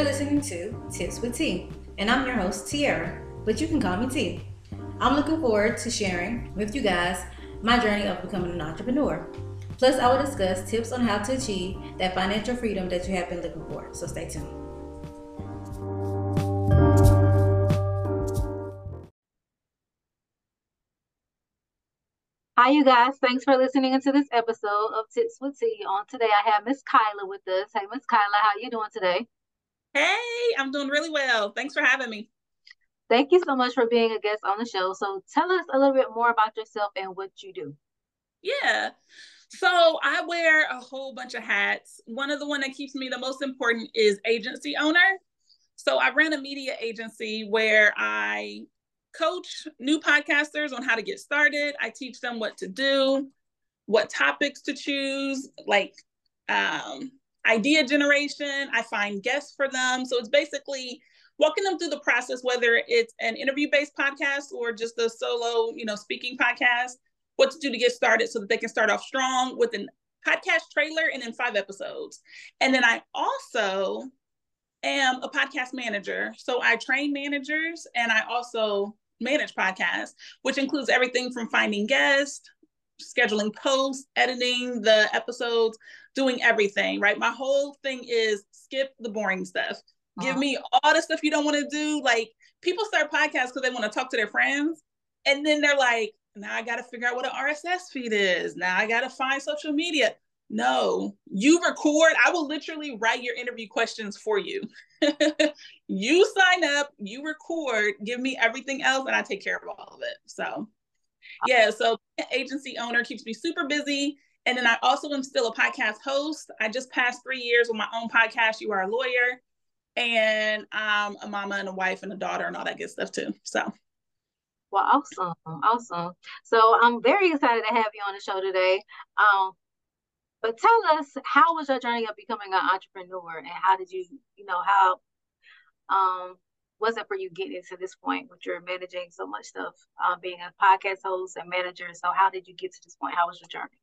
You're listening to Tips with T, and I'm your host, Tiara, but you can call me T. I'm looking forward to sharing with you guys my journey of becoming an entrepreneur. Plus, I will discuss tips on how to achieve that financial freedom that you have been looking for. So stay tuned. Hi, you guys. Thanks for listening into this episode of Tips with T. On today, I have Miss Kyla with us. Hey, Miss Kyla, how are you doing today? Hey, I'm doing really well. Thanks for having me. Thank you so much for being a guest on the show. So, tell us a little bit more about yourself and what you do. Yeah. So, I wear a whole bunch of hats. One of the one that keeps me the most important is agency owner. So, I ran a media agency where I coach new podcasters on how to get started. I teach them what to do, what topics to choose, like um, idea generation. I find guests for them. So it's basically walking them through the process, whether it's an interview-based podcast or just a solo, you know, speaking podcast, what to do to get started so that they can start off strong with a podcast trailer and then five episodes. And then I also am a podcast manager. So I train managers and I also manage podcasts, which includes everything from finding guests, scheduling posts, editing the episodes, doing everything, right? My whole thing is skip the boring stuff. Uh-huh. Give me all the stuff you don't want to do. Like people start podcasts because they want to talk to their friends. And then they're like, now I got to figure out what an RSS feed is. Now I got to find social media. No, you record. I will literally write your interview questions for you. you sign up, you record, give me everything else, and I take care of all of it. So, yeah, so agency owner keeps me super busy. And then I also am still a podcast host. I just passed three years with my own podcast, You Are a Lawyer. And I'm a mama and a wife and a daughter and all that good stuff too. So, well, awesome, awesome. So I'm very excited to have you on the show today. Um, but tell us, how was your journey of becoming an entrepreneur, and how did you, you know, how um was it for you getting to this point, with you're managing so much stuff, um, being a podcast host and manager? So, how did you get to this point? How was your journey?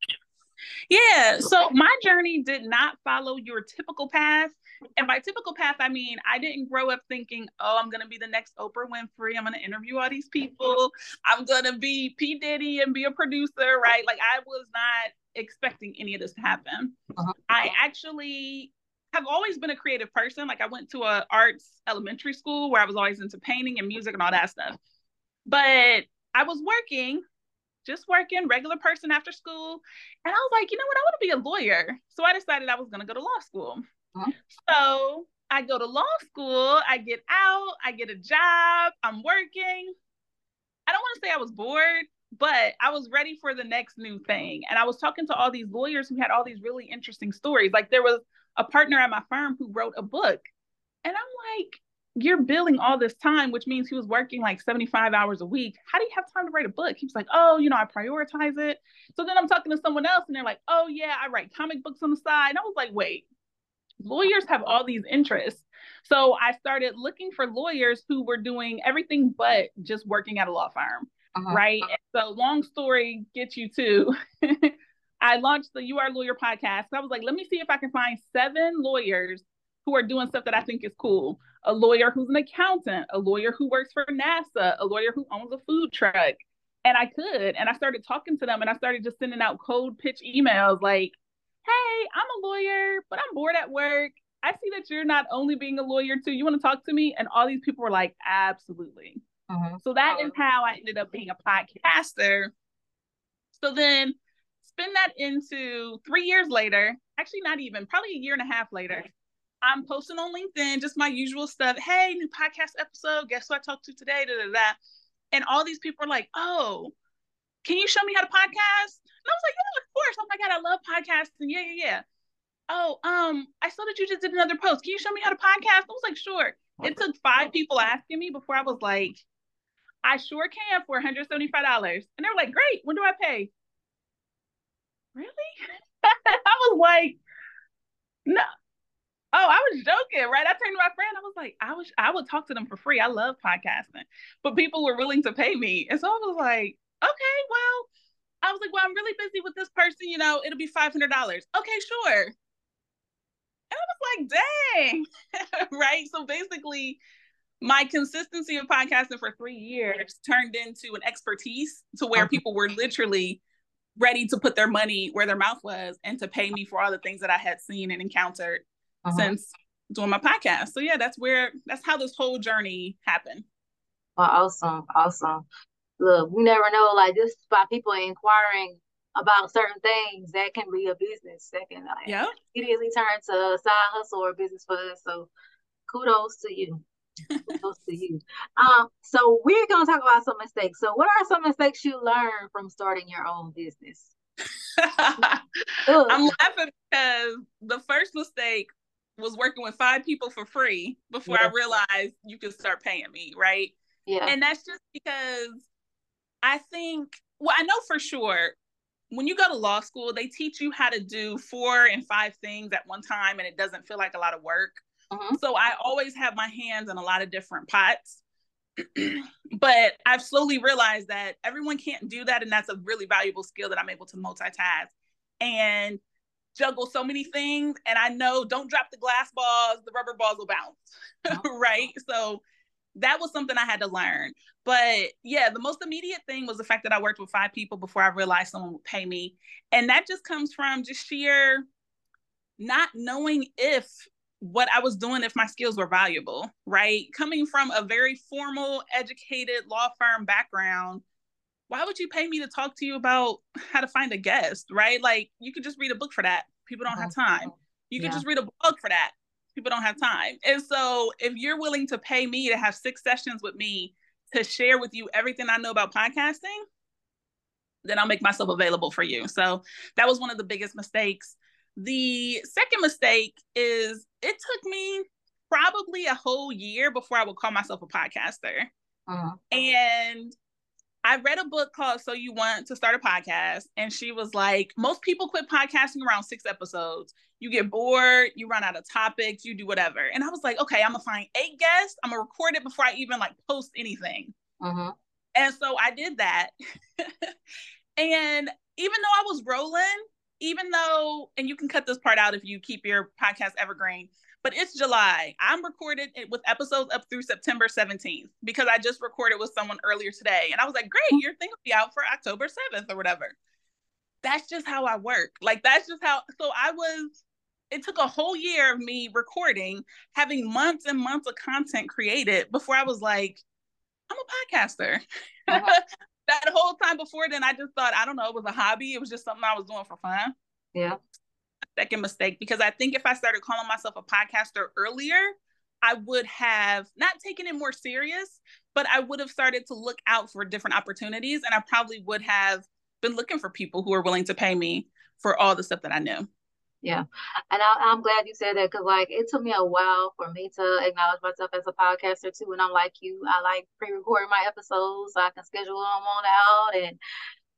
Yeah, so my journey did not follow your typical path. And by typical path, I mean I didn't grow up thinking, oh, I'm gonna be the next Oprah Winfrey. I'm gonna interview all these people. I'm gonna be P. Diddy and be a producer, right? Like I was not expecting any of this to happen. Uh-huh. I actually have always been a creative person. Like I went to a arts elementary school where I was always into painting and music and all that stuff. But I was working, just working, regular person after school. And I was like, you know what? I want to be a lawyer. So I decided I was going to go to law school. Uh-huh. So I go to law school, I get out, I get a job, I'm working. I don't want to say I was bored, but I was ready for the next new thing. And I was talking to all these lawyers who had all these really interesting stories. Like there was a partner at my firm who wrote a book. And I'm like, you're billing all this time, which means he was working like 75 hours a week. How do you have time to write a book? He was like, oh, you know, I prioritize it. So then I'm talking to someone else and they're like, oh, yeah, I write comic books on the side. And I was like, wait, lawyers have all these interests. So I started looking for lawyers who were doing everything but just working at a law firm uh-huh. right? And so, long story gets you to, I launched the You Are Lawyer podcast. I was like, let me see if I can find seven lawyers who are doing stuff that I think is cool. A lawyer who's an accountant, a lawyer who works for NASA, a lawyer who owns a food truck. And I could. And I started talking to them and I started just sending out cold pitch emails like, hey, I'm a lawyer, but I'm bored at work. I see that you're not only being a lawyer too. You want to talk to me? And all these people were like, absolutely. Mm-hmm. So that is how I ended up being a podcaster. So then spin that into three years later, actually not even, probably a year and a half later. I'm posting on LinkedIn, just my usual stuff. Hey, new podcast episode. Guess who I talked to today? Da, da, da. And all these people are like, oh, can you show me how to podcast? And I was like, yeah, of course. Oh my God, I love podcasting. Yeah, yeah, yeah. Oh, um, I saw that you just did another post. Can you show me how to podcast? I was like, sure. It took five people asking me before I was like, I sure can for $175. And they were like, great, when do I pay? Really? I was like, no. Oh, I was joking, right? I turned to my friend. I was like, I was I would talk to them for free. I love podcasting. But people were willing to pay me. And so I was like, okay, well, I was like, well, I'm really busy with this person, you know, it'll be $500. Okay, sure. And I was like, dang. right. So basically, my consistency of podcasting for three years turned into an expertise to where mm-hmm. people were literally ready to put their money where their mouth was and to pay me for all the things that I had seen and encountered uh-huh. since doing my podcast. So yeah, that's where that's how this whole journey happened. Well, awesome, awesome. Look, we never know. Like this by people inquiring about certain things that can be a business that can like, yeah immediately turn to a side hustle or business for us. So kudos to you. Kudos to you. Um, so we're gonna talk about some mistakes. So what are some mistakes you learned from starting your own business? I'm laughing because the first mistake was working with five people for free before yeah. I realized you could start paying me, right? Yeah. And that's just because I think, well, I know for sure when you go to law school, they teach you how to do four and five things at one time, and it doesn't feel like a lot of work. Uh-huh. So I always have my hands in a lot of different pots. but I've slowly realized that everyone can't do that. And that's a really valuable skill that I'm able to multitask and juggle so many things. And I know don't drop the glass balls, the rubber balls will bounce. Right. So that was something I had to learn. But yeah, the most immediate thing was the fact that I worked with five people before I realized someone would pay me. And that just comes from just sheer not knowing if what I was doing, if my skills were valuable, right? Coming from a very formal, educated law firm background, why would you pay me to talk to you about how to find a guest, right? Like you could just read a book for that. People don't have uh-huh. time. You could yeah. just read a blog for that people don't have time. And so if you're willing to pay me to have six sessions with me to share with you everything I know about podcasting, then I'll make myself available for you. So that was one of the biggest mistakes. The second mistake is it took me probably a whole year before I would call myself a podcaster. Uh-huh. And I read a book called So You Want to Start a Podcast. And she was like, most people quit podcasting around six episodes. You get bored, you run out of topics, you do whatever. And I was like, okay, I'm gonna find eight guests. I'm gonna record it before I even like post anything. Uh-huh. And so I did that. and even though I was rolling, even though, and you can cut this part out if you keep your podcast evergreen, but it's July. I'm recorded with episodes up through September 17th because I just recorded with someone earlier today. And I was like, great, your thing will be out for October 7th or whatever. That's just how I work. Like, that's just how. So I was, it took a whole year of me recording, having months and months of content created before I was like, I'm a podcaster. Uh-huh. before then, I just thought, I don't know, it was a hobby. It was just something I was doing for fun. Yeah second mistake because I think if I started calling myself a podcaster earlier, I would have not taken it more serious, but I would have started to look out for different opportunities. And I probably would have been looking for people who are willing to pay me for all the stuff that I knew. Yeah. And I, am glad you said that because, like, it took me a while for me to acknowledge myself as a podcaster, too. And I'm like you, I like pre recording my episodes so I can schedule them on out and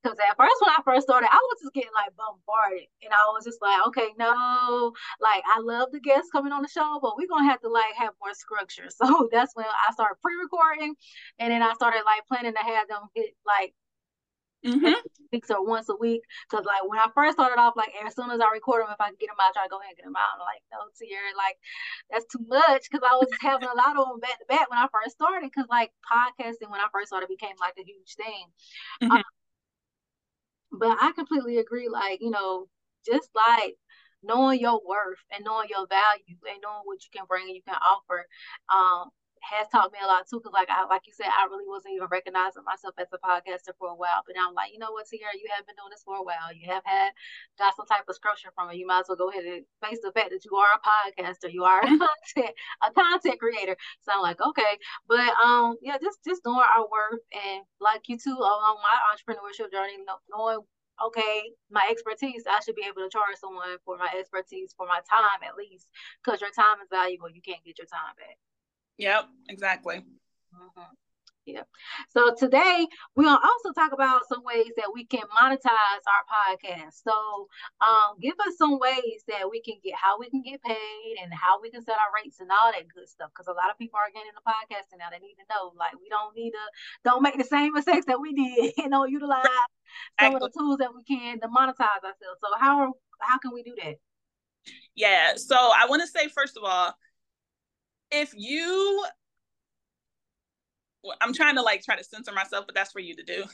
because at first, when I first started, I was just getting like bombarded, and I was just like, okay, no, like I love the guests coming on the show, but we're gonna have to like have more structure. So that's when I started pre-recording, and then I started like planning to have them hit like mm-hmm. weeks or once a week. Cause like when I first started off, like as soon as I record them, if I can get them out, I try to go ahead and get them out. I'm like, no, Tier, like that's too much. Cause I was having a lot of them back to back when I first started. Cause like podcasting when I first started became like a huge thing. Mm-hmm. Um, but I completely agree. Like, you know, just like knowing your worth and knowing your value and knowing what you can bring and you can offer, um, has taught me a lot too. Cause like I like you said, I really wasn't even recognizing myself as a podcaster for a while. But now I'm like, you know what, Tierra, you have been doing this for a while. You have had got some type of structure from it. You might as well go ahead and face the fact that you are a podcaster. You are a content creator. So I'm like, okay. But um yeah, just just knowing our worth and like you too along my entrepreneurship journey, knowing okay, my expertise, I should be able to charge someone for my expertise for my time at least, because your time is valuable. You can't get your time back. Yep, exactly. Mm-hmm. Yeah. So today we're gonna also talk about some ways that we can monetize our podcast. So um, give us some ways that we can get how we can get paid and how we can set our rates and all that good stuff. Because a lot of people are getting into podcasting now. They need to know like we don't need to don't make the same mistakes that we did. You know, utilize some of the tools that we can to monetize ourselves. So how are, how can we do that? Yeah. So I want to say, first of all, if you I'm trying to like try to censor myself, but that's for you to do.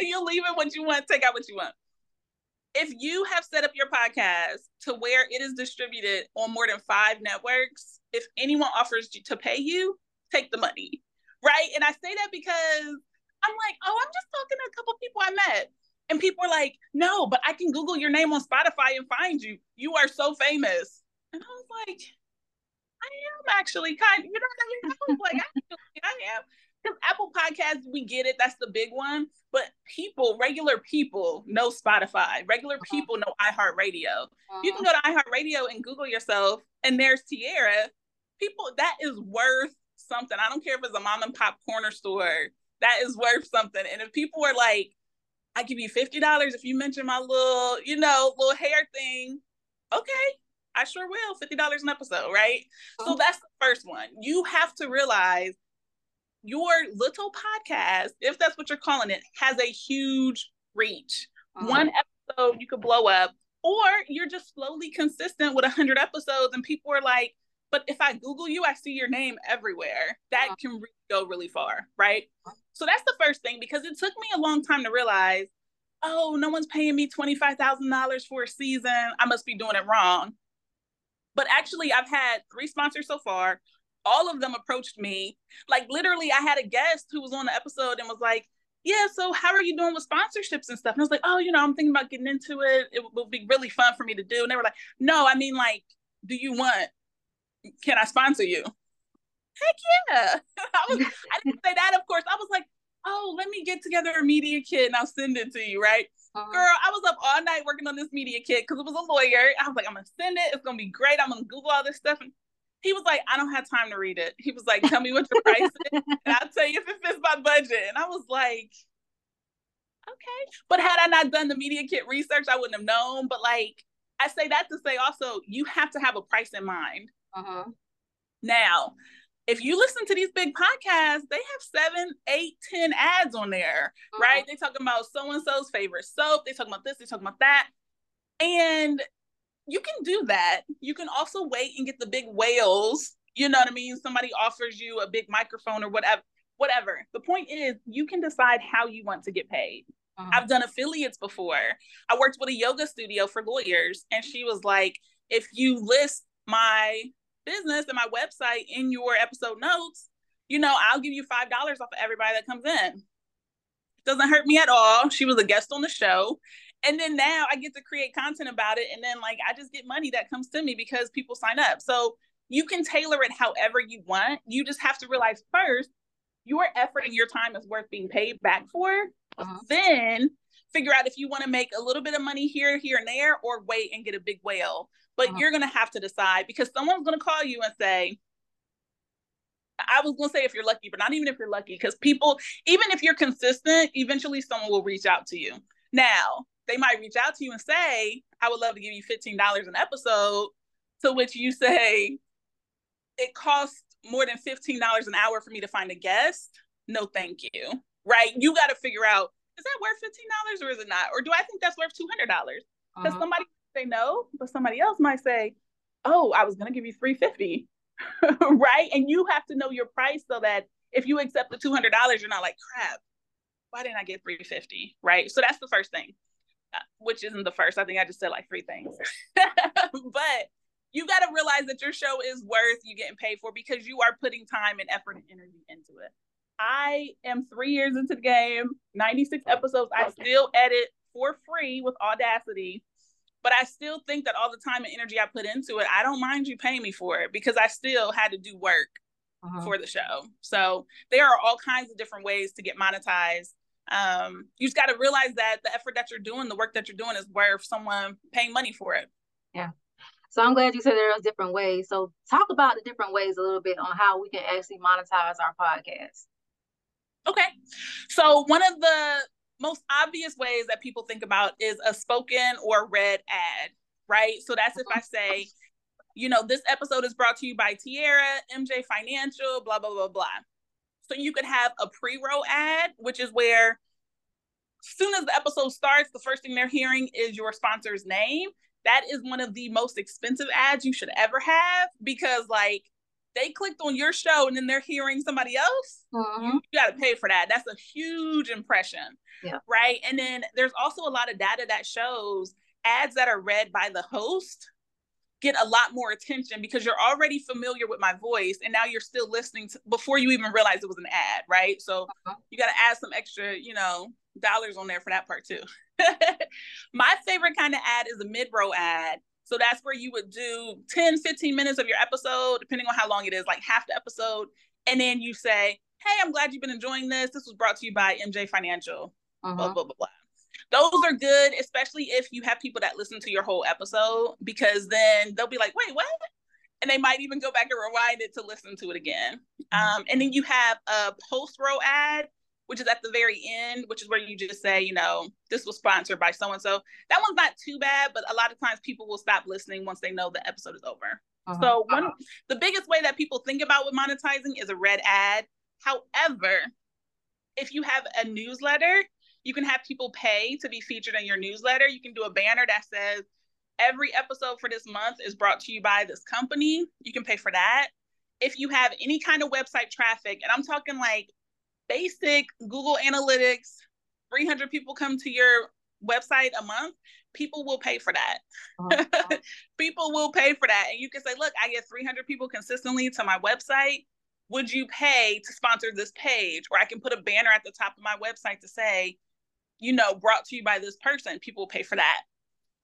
You'll leave it what you want, take out what you want. If you have set up your podcast to where it is distributed on more than five networks, if anyone offers you to pay you, take the money. Right. And I say that because I'm like, oh, I'm just talking to a couple people I met. And people are like, no, but I can Google your name on Spotify and find you. You are so famous. And I was like, I am actually kind of, you know what I mean? I like, actually, I am. Because Apple Podcasts, we get it. That's the big one. But people, regular people know Spotify. Regular uh-huh. people know iHeartRadio. Uh-huh. You can go to iHeartRadio and Google yourself, and there's Tierra. People, that is worth something. I don't care if it's a mom and pop corner store. That is worth something. And if people are like, I give you fifty dollars if you mention my little, you know, little hair thing. Okay, I sure will. Fifty dollars an episode, right? So uh-huh. that's the first one. You have to realize your little podcast, if that's what you're calling it, has a huge reach. Uh-huh. One episode you could blow up, or you're just slowly consistent with a hundred episodes, and people are like, "But if I Google you, I see your name everywhere." That uh-huh. can really go really far, right? So that's the first thing because it took me a long time to realize, oh, no one's paying me twenty five thousand dollars for a season. I must be doing it wrong. But actually, I've had three sponsors so far all of them approached me. Like literally, I had a guest who was on the episode and was like, yeah, so how are you doing with sponsorships and stuff? And I was like, oh, you know, I'm thinking about getting into it. It will be really fun for me to do. And they were like, no, I mean, like, do you want, can I sponsor you? Heck yeah. I was, I didn't say that, of course. I was like, oh, let me get together a media kit and I'll send it to you, right? Uh-huh. Girl, I was up all night working on this media kit because it was a lawyer. I was like, I'm gonna send it. It's gonna be great. I'm gonna Google all this stuff. And he was like, I don't have time to read it. He was like, tell me what your price is, and I'll tell you if it fits my budget. And I was like, okay. But had I not done the media kit research, I wouldn't have known. But like, I say that to say also, you have to have a price in mind. Uh-huh. Now, if you listen to these big podcasts, they have seven, eight, ten ads on there, uh-huh. right? They talking about so and so's favorite soap. They talking about this. They talking about that, and you can do that. You can also wait and get the big whales. You know what I mean? Somebody offers you a big microphone or whatever. Whatever. The point is, you can decide how you want to get paid. Uh-huh. I've done affiliates before. I worked with a yoga studio for lawyers, and she was like, if you list my business and my website in your episode notes, you know, I'll give you $5 off of everybody that comes in. Doesn't hurt me at all. She was a guest on the show and then now I get to create content about it and then like I just get money that comes to me because people sign up. So you can tailor it however you want. You just have to realize first your effort and your time is worth being paid back for. Uh-huh. Then figure out if you want to make a little bit of money here, here, and there, or wait and get a big whale. But uh-huh. you're gonna have to decide because someone's gonna call you and say, I was gonna say if you're lucky, but not even if you're lucky, because people, even if you're consistent, eventually someone will reach out to you. Now, they might reach out to you and say, I would love to give you $15 an episode. To which you say, it costs more than $15 an hour for me to find a guest. No, thank you. Right? You got to figure out, is that worth $15 or is it not? Or do I think that's worth $200? Because uh-huh. somebody say no, but somebody else might say, oh, I was going to give you 350 right? And you have to know your price so that if you accept the $200, you're not like, crap, why didn't I get 350 right? So that's the first thing uh, which isn't the first. I think I just said like three things. but you got to realize that your show is worth you getting paid for because you are putting time and effort and energy into it. I am three years into the game, 96 episodes. I still edit for free with Audacity, but I still think that all the time and energy I put into it, I don't mind you paying me for it because I still had to do work uh-huh. for the show. So there are all kinds of different ways to get monetized um, you just got to realize that the effort that you're doing, the work that you're doing is worth someone paying money for it. Yeah. So I'm glad you said there are different ways. So talk about the different ways a little bit on how we can actually monetize our podcast. Okay. So one of the most obvious ways that people think about is a spoken or read ad, right? So that's if I mm-hmm. say, you know, this episode is brought to you by Tierra, MJ Financial, blah, blah, blah, blah. So you could have a pre-roll ad, which is where as soon as the episode starts, the first thing they're hearing is your sponsor's name. that is one of the most expensive ads you should ever have because like they clicked on your show and then they're hearing somebody else, mm-hmm. you, you got to pay for that. That's a huge impression. Yeah. Right. And then there's also a lot of data that shows ads that are read by the host get a lot more attention because you're already familiar with my voice and now you're still listening to, before you even realize it was an ad, right? So uh-huh. you got to add some extra, you know, dollars on there for that part too. my favorite kind of ad is a mid-roll ad so that's where you would do 10, 15 minutes of your episode, depending on how long it is, like half the episode. And then you say, Hey, I'm glad you've been enjoying this. This was brought to you by MJ Financial. Uh-huh. Blah, blah, blah, blah. Those are good, especially if you have people that listen to your whole episode, because then they'll be like, wait, what? And they might even go back and rewind it to listen to it again. Mm-hmm. Um, and then you have a post roll ad which is at the very end, which is where you just say, you know, this was sponsored by so and so. That one's not too bad, but a lot of times people will stop listening once they know the episode is over. Uh-huh. So one uh-huh. the biggest way that people think about with monetizing is a read ad. However, if you have a newsletter, you can have people pay to be featured in your newsletter. You can do a banner that says every episode for this month is brought to you by this company. You can pay for that. If you have any kind of website traffic, and I'm talking like basic Google Analytics, 300 people come to your website a month, people will pay for that. Uh-huh. people will pay for that. And you can say, look, I get 300 people consistently to my website. Would you pay to sponsor this page? Or I can put a banner at the top of my website to say, you know, brought to you by this person. People will pay for that.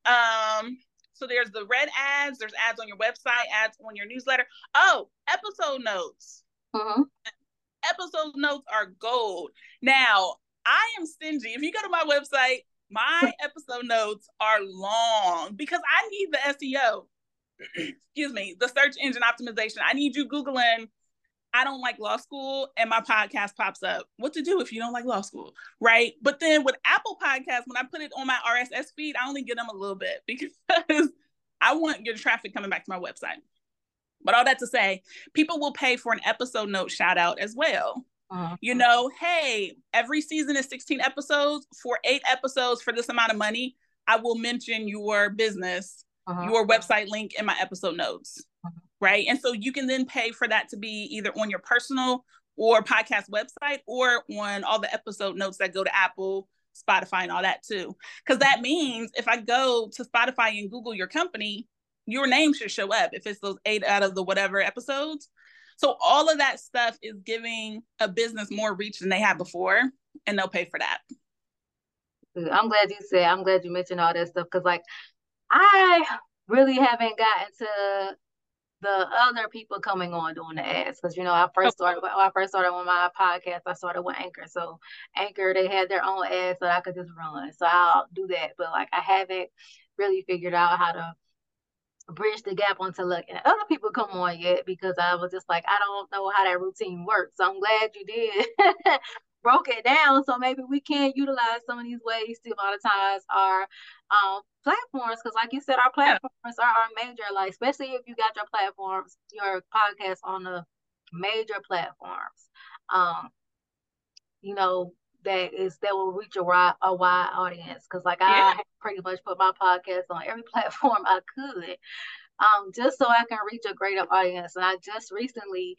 Um, so there's the read ads, there's ads on your website, ads on your newsletter. Oh, episode notes. Uh-huh episode notes are gold. Now, I am stingy. If you go to my website, my episode notes are long because I need the SEO. Excuse me, the search engine optimization. I need you Googling, I don't like law school, and my podcast pops up. What to do if you don't like law school, right? But then with Apple Podcasts, when I put it on my RSS feed, I only get them a little bit because I want your traffic coming back to my website. But all that to say, people will pay for an episode note shout out as well. Uh-huh. You know, hey, every season is 16 episodes. For eight episodes for this amount of money, I will mention your business, uh-huh. your website link in my episode notes. Uh-huh. Right. And so you can then pay for that to be either on your personal or podcast website or on all the episode notes that go to Apple, Spotify, and all that too. Because that means if I go to Spotify and Google your company, your name should show up if it's those eight out of the whatever episodes. So all of that stuff is giving a business more reach than they had before, and they'll pay for that. I'm glad you said. I'm glad you mentioned all that stuff because, like, I really haven't gotten to the other people coming on doing the ads because you know I first started when I first started with my podcast I started with Anchor so Anchor they had their own ads that I could just run so I'll do that but like I haven't really figured out how to bridge the gap onto looking at other people come on yet because I was just like, I don't know how that routine works. So I'm glad you did. broke it down so maybe we can utilize some of these ways to monetize our um, platforms because like you said our platforms are our major like especially if you got your platforms your podcast on the major platforms um you know that is that will reach a wide a wide audience because like yeah. I pretty much put my podcast on every platform I could um just so I can reach a greater audience. And I just recently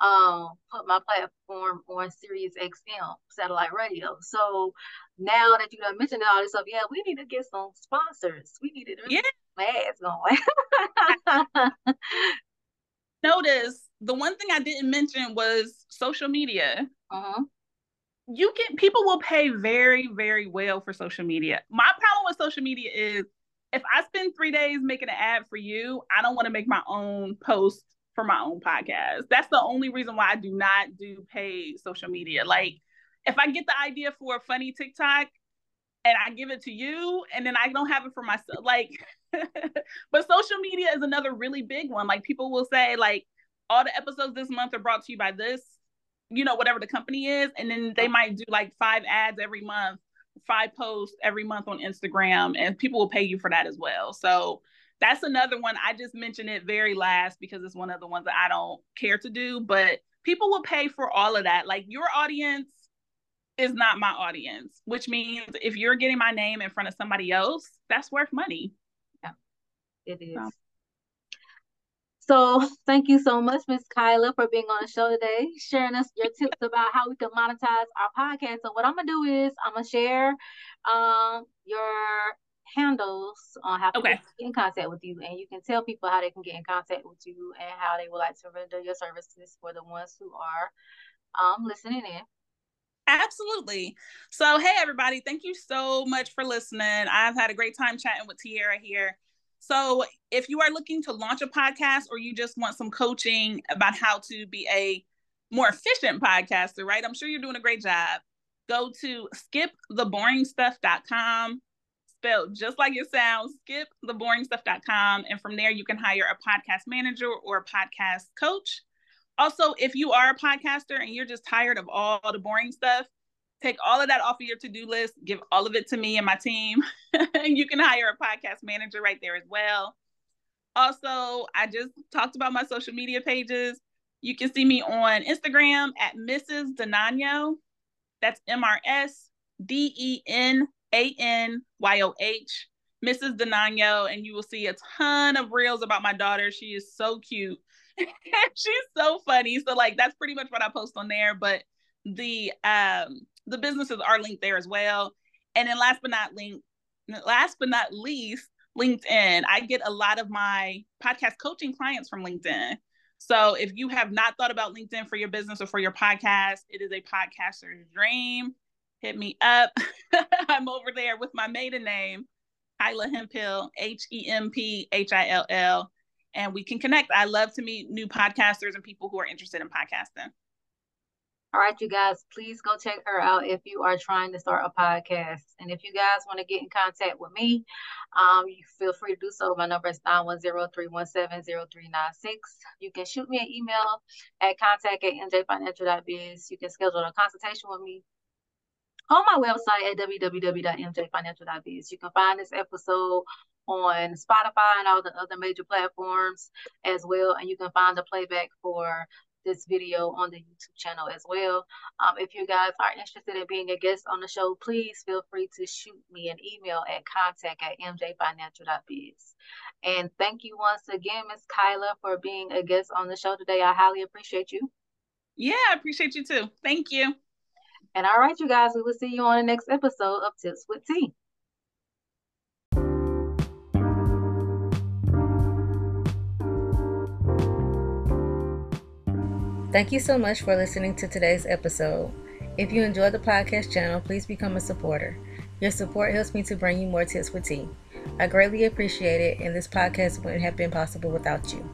um put my platform on Sirius XM satellite radio. So now that you done mentioned all this stuff yeah we need to get some sponsors. We need to yeah. ads going. Notice the one thing I didn't mention was social media. Uh-huh you can people will pay very very well for social media. My problem with social media is if i spend three days making an ad for you i don't want to make my own post for my own podcast. That's the only reason why i do not do paid social media. Like if i get the idea for a funny tiktok and i give it to you and then i don't have it for myself like but social media is another really big one. Like people will say like all the episodes this month are brought to you by this you know, whatever the company is. And then they might do like five ads every month, five posts every month on Instagram, and people will pay you for that as well. So that's another one. I just mentioned it very last because it's one of the ones that I don't care to do, but people will pay for all of that. Like your audience is not my audience, which means if you're getting my name in front of somebody else, that's worth money. Yeah. It is. So thank you so much, Miss Kyla, for being on the show today, sharing us your tips about how we can monetize our podcast. So what I'm gonna do is I'm gonna share um your handles on how to Okay. get in contact with you, and you can tell people how they can get in contact with you and how they would like to render your services for the ones who are um listening in. Absolutely. So, hey, everybody, thank you so much for listening. I've had a great time chatting with Tierra here. So, if you are looking to launch a podcast or you just want some coaching about how to be a more efficient podcaster, right? I'm sure you're doing a great job. Go to skiptheboringstuff.com, spelled just like it sounds, skiptheboringstuff.com. And from there, you can hire a podcast manager or a podcast coach. Also, if you are a podcaster and you're just tired of all the boring stuff, take all of that off of your to-do list, give all of it to me and my team. you can hire a podcast manager right there as well. Also, I just talked about my social media pages. You can see me on Instagram at Mrs. Denanyoh. That's M R S D E N A N Y O H, Mrs. Denanyoh. And you will see a ton of reels about my daughter. She is so cute. She's so funny. So, like, that's pretty much what I post on there. But the um the businesses are linked there as well. And then last but not linked, last but not least, LinkedIn. I get a lot of my podcast coaching clients from LinkedIn. So if you have not thought about LinkedIn for your business or for your podcast, it is a podcaster's dream. Hit me up. I'm over there with my maiden name, Kyla Hemphill, H E M P H I L L, and we can connect. I love to meet new podcasters and people who are interested in podcasting. All right, you guys, please go check her out if you are trying to start a podcast. And if you guys want to get in contact with me, um, you feel free to do so. My number is 910-317-0396. You can shoot me an email at contact at mjfinancial.biz. You can schedule a consultation with me on my website at www.mjfinancial.biz. You can find this episode on Spotify and all the other major platforms as well. And you can find the playback for this video on the YouTube channel as well. Um, if you guys are interested in being a guest on the show, please feel free to shoot me an email at contact at mjfinancial.biz. And thank you once again, Miss Kyla, for being a guest on the show today. I highly appreciate you. Yeah, I appreciate you too. Thank you. And all right, you guys, we will see you on the next episode of Tips with T. Thank you so much for listening to today's episode. If you enjoyed the podcast channel, please become a supporter. Your support helps me to bring you more tips with tea. I greatly appreciate it, and this podcast wouldn't have been possible without you.